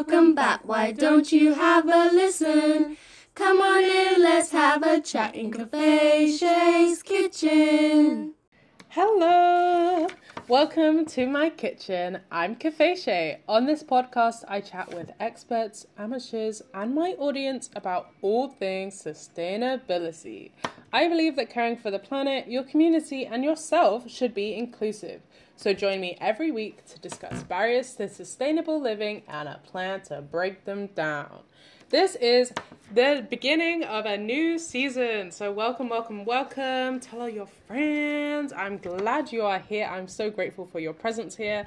welcome back. Why don't you have a listen? Come on in, let's have a chat in Kefeshe's kitchen. Hello! Welcome to my kitchen. I'm Kefeshe. On this podcast, I chat with experts, amateurs, and my audience about all things sustainability. I believe that caring for the planet, your community, and yourself should be inclusive. So join me every week to discuss barriers to sustainable living and a plan to break them down. This is the beginning of a new season. So, welcome, welcome, welcome. Tell all your friends. I'm glad you are here. I'm so grateful for your presence here.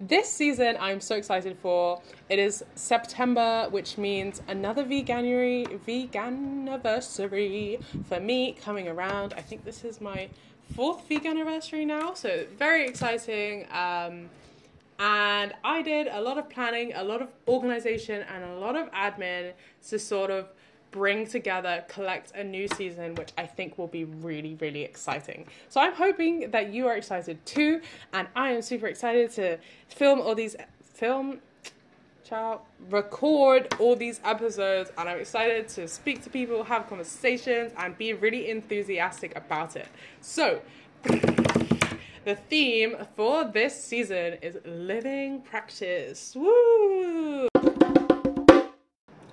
This season, I'm so excited for. It is September, which means another veganuary, vegan anniversary for me coming around. I think this is my fourth vegan anniversary now, so very exciting. Um, and I did a lot of planning, a lot of organization, and a lot of admin to sort of bring together, collect a new season, which I think will be really, really exciting. So I'm hoping that you are excited too, and I am super excited to film all these film ciao record all these episodes and i'm excited to speak to people have conversations and be really enthusiastic about it so the theme for this season is living practice. Woo!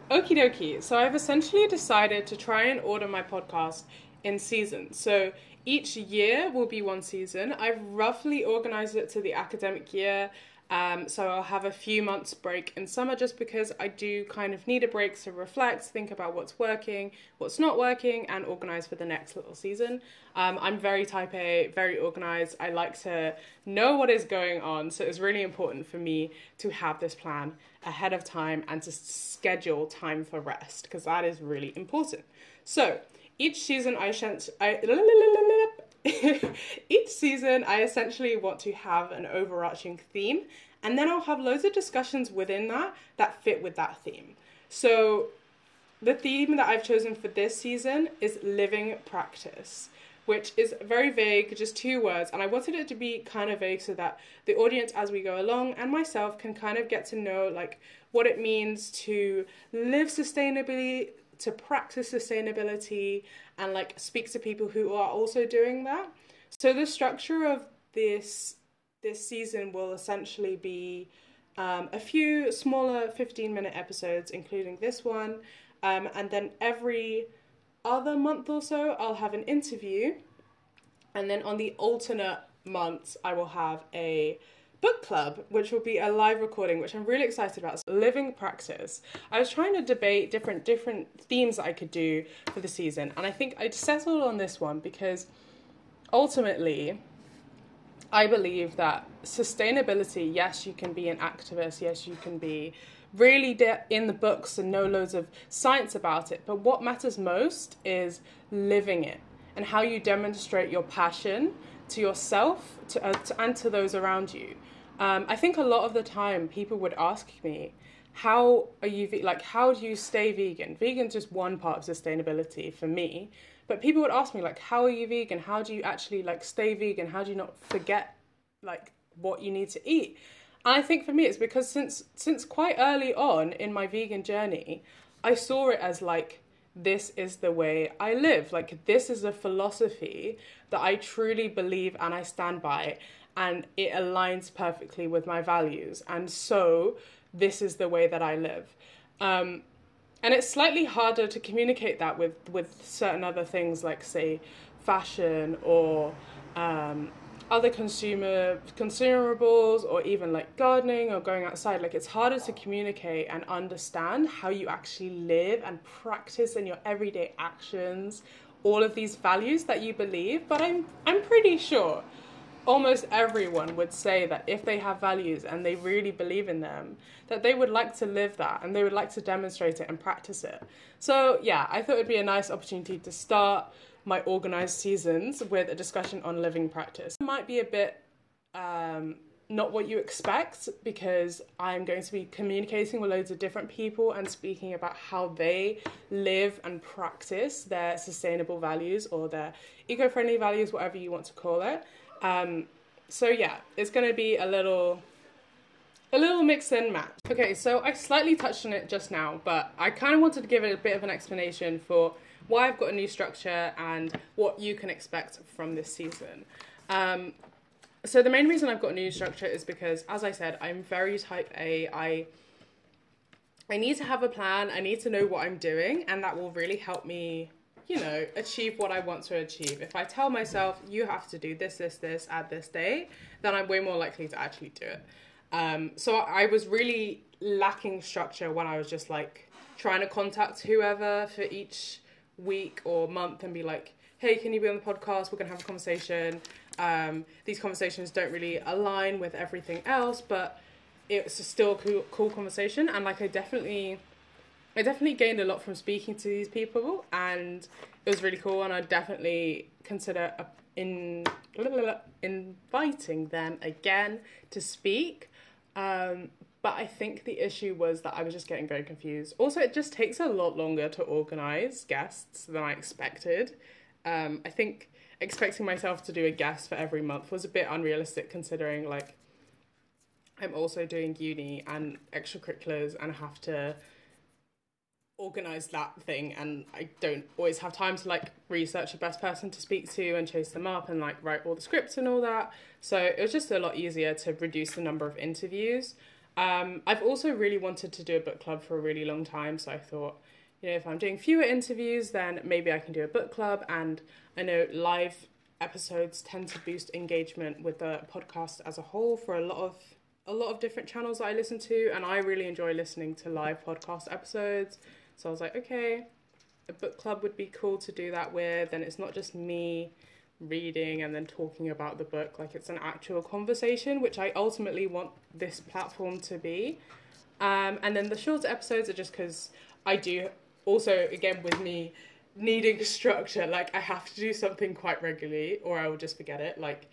Okie dokie. So I've essentially decided to try and order my podcast in seasons. So each year will be one season. I've roughly organized it to the academic year um, so I'll have a few months break in summer just because I do kind of need a break to reflect, think about what's working, what's not working, and organize for the next little season. Um, I'm very type A, very organized. I like to know what is going on. So it's really important for me to have this plan ahead of time and to schedule time for rest because that is really important. So each season I, I Each season, I essentially want to have an overarching theme, and then I'll have loads of discussions within that that fit with that theme. So, the theme that I've chosen for this season is living practice, which is very vague, just two words, and I wanted it to be kind of vague so that the audience, as we go along, and myself can kind of get to know like what it means to live sustainably to practice sustainability and like speak to people who are also doing that. So the structure of this this season will essentially be um, a few smaller 15 minute episodes, including this one, um, and then every other month or so, I'll have an interview, and then on the alternate months, I will have a book club, which will be a live recording, which I'm really excited about. So living practice. I was trying to debate different different themes that I could do for the season, and I think I settled on this one because ultimately, I believe that sustainability. Yes, you can be an activist. Yes, you can be really de- in the books and know loads of science about it. But what matters most is living it and how you demonstrate your passion to yourself to, uh, to, and to those around you. Um, I think a lot of the time people would ask me, how are you ve- like how do you stay vegan? Vegan's just one part of sustainability for me, but people would ask me like how are you vegan? How do you actually like stay vegan? How do you not forget like what you need to eat? And I think for me it's because since since quite early on in my vegan journey, I saw it as like this is the way I live. Like this is a philosophy that I truly believe and I stand by and it aligns perfectly with my values. And so this is the way that I live. Um, and it's slightly harder to communicate that with, with certain other things like, say, fashion or um, other consumer consumables or even like gardening or going outside like it's harder to communicate and understand how you actually live and practice in your everyday actions all of these values that you believe but i'm i'm pretty sure almost everyone would say that if they have values and they really believe in them, that they would like to live that and they would like to demonstrate it and practice it. So, yeah, I thought it would be a nice opportunity to start my organized seasons with a discussion on living practice. It might be a bit um, not what you expect because I'm going to be communicating with loads of different people and speaking about how they live and practice their sustainable values or their eco friendly values, whatever you want to call it. Um, so yeah, it's going to be a little a little mix and match. Okay, so I slightly touched on it just now, but I kind of wanted to give it a bit of an explanation for why I've got a new structure and what you can expect from this season. Um, so the main reason I've got a new structure is because, as I said, I'm very type A. I I need to have a plan. I need to know what I'm doing, and that will really help me, you know, achieve what I want to achieve. If I tell myself you have to do this, this, this at this day, then I'm way more likely to actually do it. Um, so I was really lacking structure when I was just like trying to contact whoever for each week or month and be like, hey, can you be on the podcast? We're gonna have a conversation. Um, these conversations don't really align with everything else, but it's still a cool, cool conversation. And like, I definitely, I definitely gained a lot from speaking to these people, and it was really cool. And I definitely consider in inviting them again to speak. Um, but I think the issue was that I was just getting very confused. Also, it just takes a lot longer to organize guests than I expected. Um, I think expecting myself to do a guest for every month was a bit unrealistic considering like I'm also doing uni and extracurriculars and have to organize that thing and I don't always have time to like research the best person to speak to and chase them up and like write all the scripts and all that. So it was just a lot easier to reduce the number of interviews. Um, I've also really wanted to do a book club for a really long time, so I thought, you know, if I'm doing fewer interviews, then maybe I can do a book club. And I know live episodes tend to boost engagement with the podcast as a whole for a lot of a lot of different channels that I listen to, and I really enjoy listening to live podcast episodes. So I was like, okay, a book club would be cool to do that with, and it's not just me reading and then talking about the book like it's an actual conversation which i ultimately want this platform to be um, and then the shorter episodes are just because i do also again with me needing structure like i have to do something quite regularly or i will just forget it like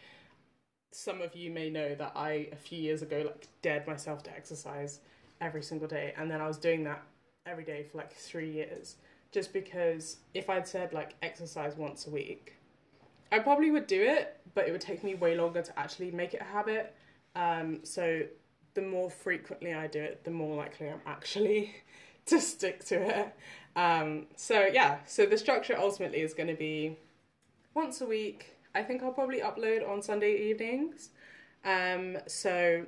some of you may know that i a few years ago like dared myself to exercise every single day and then i was doing that every day for like three years just because if i'd said like exercise once a week I probably would do it, but it would take me way longer to actually make it a habit. Um, so the more frequently I do it, the more likely I'm actually to stick to it. Um, so yeah, so the structure ultimately is going to be once a week. I think I'll probably upload on Sunday evenings. Um, so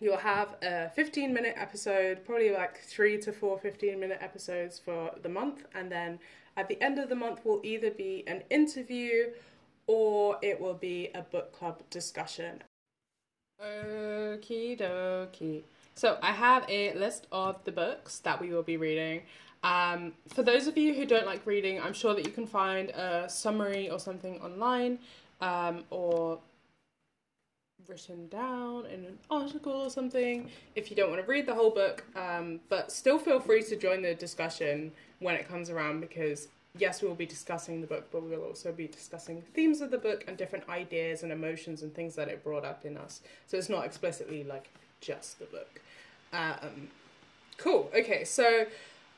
you'll have a 15 minute episode, probably like three to four 15 minute episodes for the month, and then at the end of the month will either be an interview or it will be a book club discussion. Okie dokie. So I have a list of the books that we will be reading. Um, for those of you who don't like reading, I'm sure that you can find a summary or something online um, or written down in an article or something if you don't want to read the whole book. Um, but still feel free to join the discussion when it comes around because yes, we will be discussing the book, but we will also be discussing themes of the book and different ideas and emotions and things that it brought up in us. So it's not explicitly like just the book. Um, cool. Okay, so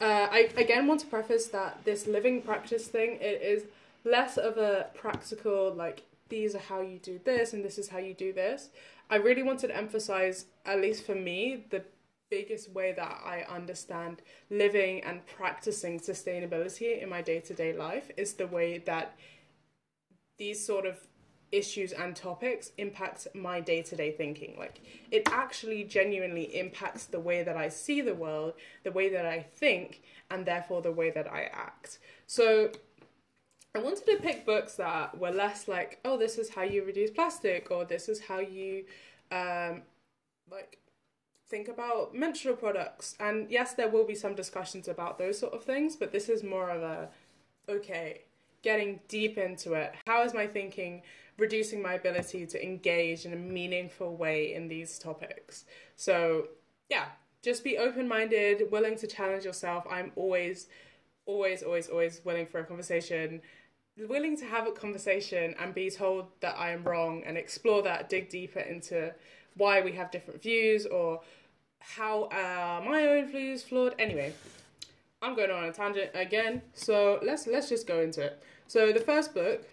uh, I again want to preface that this living practice thing it is less of a practical like these are how you do this and this is how you do this. I really wanted to emphasize, at least for me, the biggest way that I understand living and practicing sustainability in my day to day life is the way that these sort of issues and topics impact my day to day thinking. Like, it actually genuinely impacts the way that I see the world, the way that I think, and therefore the way that I act. So, I wanted to pick books that were less like, oh, this is how you reduce plastic, or this is how you, um, like, think about menstrual products. And yes, there will be some discussions about those sort of things, but this is more of a okay, getting deep into it. How is my thinking reducing my ability to engage in a meaningful way in these topics? So, yeah, just be open minded, willing to challenge yourself. I'm always, always, always, always willing for a conversation. Willing to have a conversation and be told that I am wrong and explore that, dig deeper into why we have different views or how my own views flawed. Anyway, I'm going on a tangent again, so let's let's just go into it. So the first book,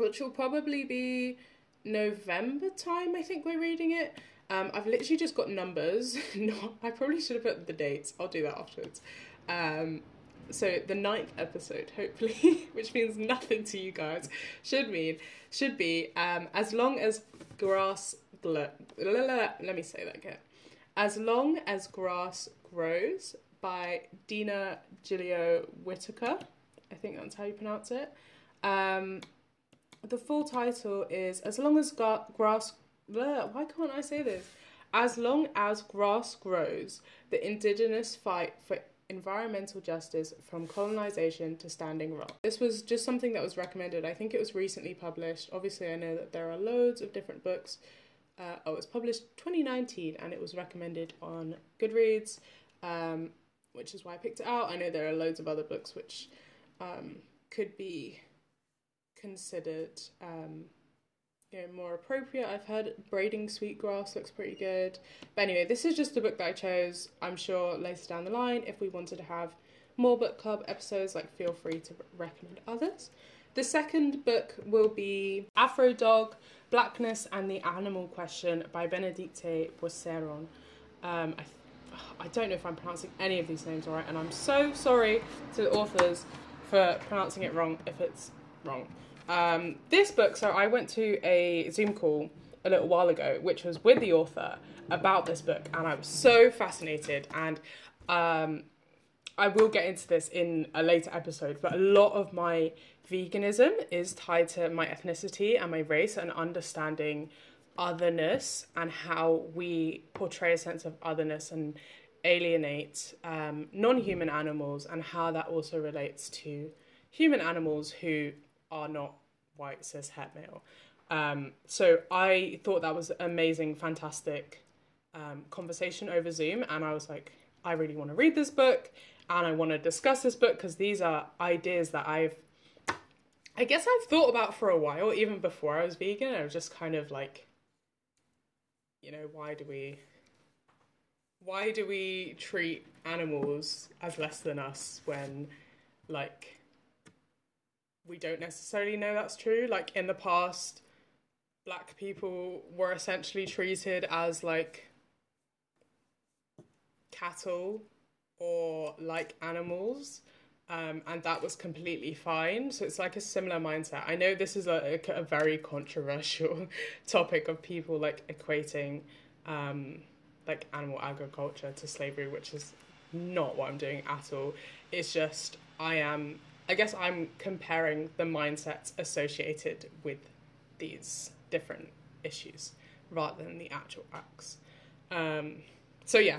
which will probably be November time, I think we're reading it. Um, I've literally just got numbers. Not, I probably should have put the dates. I'll do that afterwards. Um, so the ninth episode, hopefully, which means nothing to you guys, should mean should be um, as long as grass. Let me say that again. As long as grass grows by Dina Gilio Whitaker. I think that's how you pronounce it. The full title is As Long as Grass. Why can't I say this? As long as grass grows, the indigenous fight for environmental justice from colonization to standing rock. This was just something that was recommended. I think it was recently published. Obviously, I know that there are loads of different books. Uh, oh, it was published 2019 and it was recommended on Goodreads, um, which is why I picked it out. I know there are loads of other books which um, could be considered um, you know, more appropriate. I've heard Braiding Sweetgrass looks pretty good. But anyway, this is just the book that I chose. I'm sure later down the line, if we wanted to have more book club episodes, like feel free to recommend others. The second book will be Afro Dog, Blackness and the Animal Question by Benedicte Boisseron. Um, I, I don't know if I'm pronouncing any of these names right, and I'm so sorry to the authors for pronouncing it wrong if it's wrong. Um, this book, so I went to a Zoom call a little while ago, which was with the author about this book, and I was so fascinated. And um, I will get into this in a later episode, but a lot of my veganism is tied to my ethnicity and my race and understanding otherness and how we portray a sense of otherness and alienate um, non human animals, and how that also relates to human animals who are not white cis het male. Um, so I thought that was amazing, fantastic um, conversation over Zoom, and I was like, I really want to read this book, and I want to discuss this book because these are ideas that I've, I guess I've thought about for a while, even before I was vegan. I was just kind of like, you know, why do we, why do we treat animals as less than us when, like, we don't necessarily know that's true. Like in the past, black people were essentially treated as like cattle or like animals. Um, and that was completely fine. So it's like a similar mindset. I know this is a, a, very controversial topic of people like equating um, like animal agriculture to slavery, which is not what I'm doing at all. It's just I am I guess I'm comparing the mindsets associated with these different issues rather than the actual acts. Um, so yeah,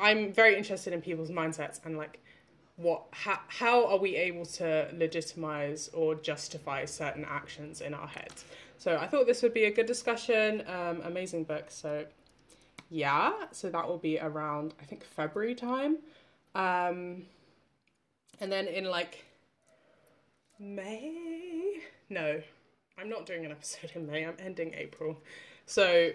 I'm very interested in people's mindsets and like what how, how are we able to legitimize or justify certain actions in our heads. So I thought this would be a good discussion. Um, amazing book. So yeah, so that will be around I think February time. Um, and then in like May? No, I'm not doing an episode in May. I'm ending April. So,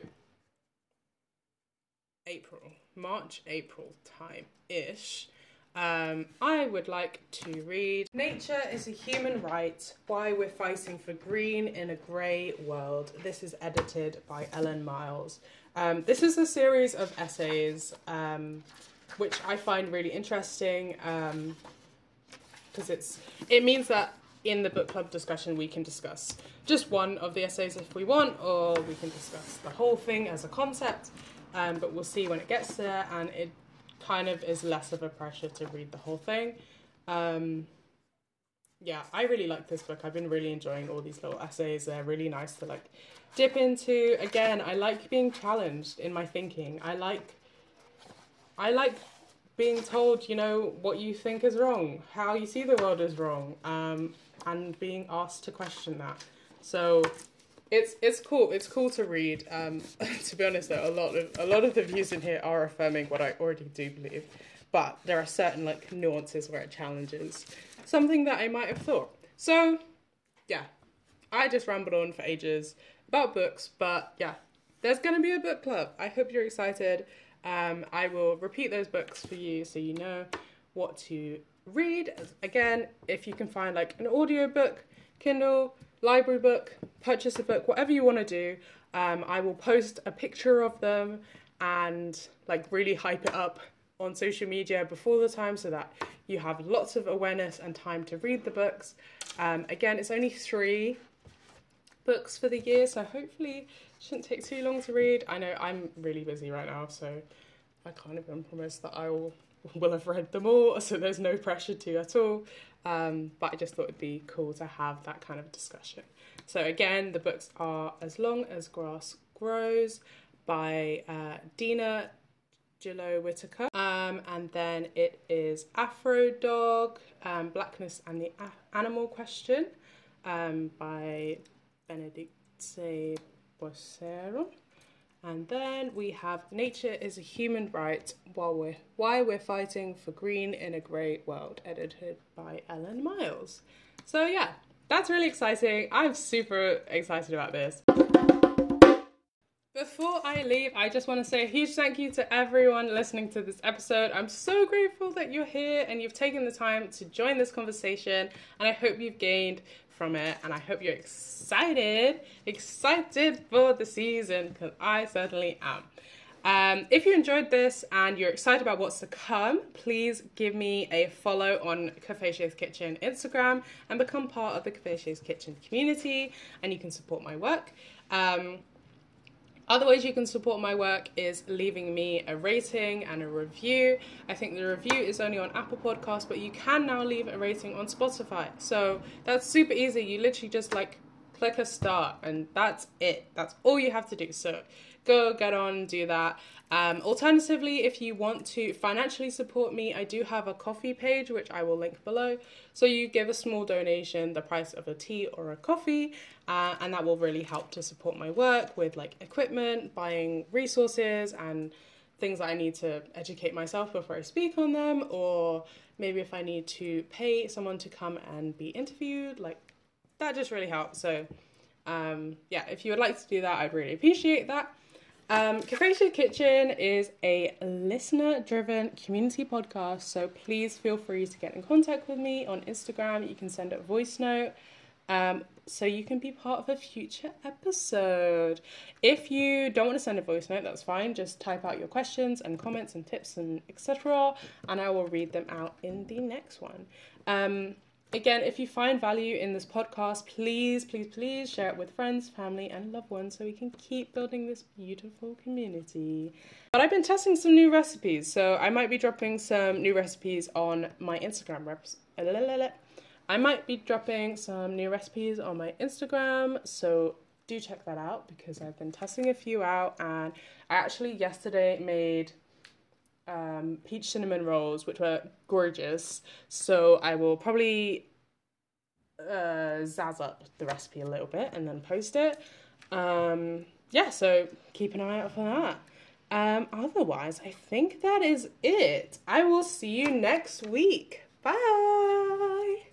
April, March, April time ish. Um, I would like to read Nature is a Human Right Why We're Fighting for Green in a Grey World. This is edited by Ellen Miles. Um, this is a series of essays um, which I find really interesting because um, it's it means that in the book club discussion, we can discuss just one of the essays if we want, or we can discuss the whole thing as a concept. Um, but we'll see when it gets there, and it kind of is less of a pressure to read the whole thing. Um, yeah, I really like this book. I've been really enjoying all these little essays. They're really nice to like dip into. Again, I like being challenged in my thinking. I like I like being told, you know, what you think is wrong, how you see the world is wrong. Um, and being asked to question that. So it's it's cool. It's cool to read. Um, to be honest, though, a lot of a lot of the views in here are affirming what I already do believe, but there are certain like nuances where it challenges something that I might have thought. So, yeah, I just rambled on for ages about books, but yeah, there's gonna be a book club. I hope you're excited. Um, I will repeat those books for you so you know what to read. Again, if you can find like an audio book, Kindle, library book, purchase a book, whatever you want to do. Um, I will post a picture of them and like really hype it up on social media before the time so that you have lots of awareness and time to read the books. Um, again, it's only three books for the year, so hopefully shouldn't take too long to read. I know I'm really busy right now, so I can't even promise that I will will have read them all, so there's no pressure to at all. Um, but I just thought it'd be cool to have that kind of discussion. So again, the books are As Long as Grass Grows by uh, Dina Gilio Whitaker. Um, and then it is Afro Dog, um, Blackness and the Animal Question um, by Benedicte Boisseron. And then we have Nature is a Human Right while we're, Why We're Fighting for Green in a Great World, edited by Ellen Miles. So, yeah, that's really exciting. I'm super excited about this. Before I leave, I just want to say a huge thank you to everyone listening to this episode. I'm so grateful that you're here and you've taken the time to join this conversation, and I hope you've gained from it. And I hope you're excited, excited for the season because I certainly am. Um, if you enjoyed this and you're excited about what's to come, please give me a follow on Cafe Kitchen Instagram and become part of the Cafe Kitchen community, and you can support my work. Um, other ways you can support my work is leaving me a rating and a review. I think the review is only on Apple Podcasts, but you can now leave a rating on Spotify. So that's super easy. You literally just like click a start and that's it. That's all you have to do. So go get on, do that. Um, alternatively, if you want to financially support me, I do have a Ko-fi page, which I will link below. So you give a small donation, the price of a tea or a coffee, uh, and that will really help to support my work with like equipment, buying resources, and things that I need to educate myself before I speak on them, or maybe if I need to pay someone to come and be interviewed, like that just really helps. So, um, yeah, if you would like to do that, I'd really appreciate that. Um, Kitchen is a listener driven community podcast, so please feel free to get in contact with me on Instagram. You can send a voice note um, so you can be part of a future episode. If you don't want to send a voice note, that's fine. Just type out your questions and comments and tips and etc., and I will read them out in the next one. Um, Again, if you find value in this podcast, please, please, please share it with friends, family, and loved ones so we can keep building this beautiful community. But I've been testing some new recipes, so I might be dropping some new recipes on my Instagram. Reps- I might be dropping some new recipes on my Instagram, so do check that out because I've been testing a few out, and I actually yesterday made um, peach cinnamon rolls, which were gorgeous. So I will probably uh, zazz up the recipe a little bit and then post it. Um, yeah, so keep an eye out for that. Um, otherwise, I think that is it. I will see you next week. Bye.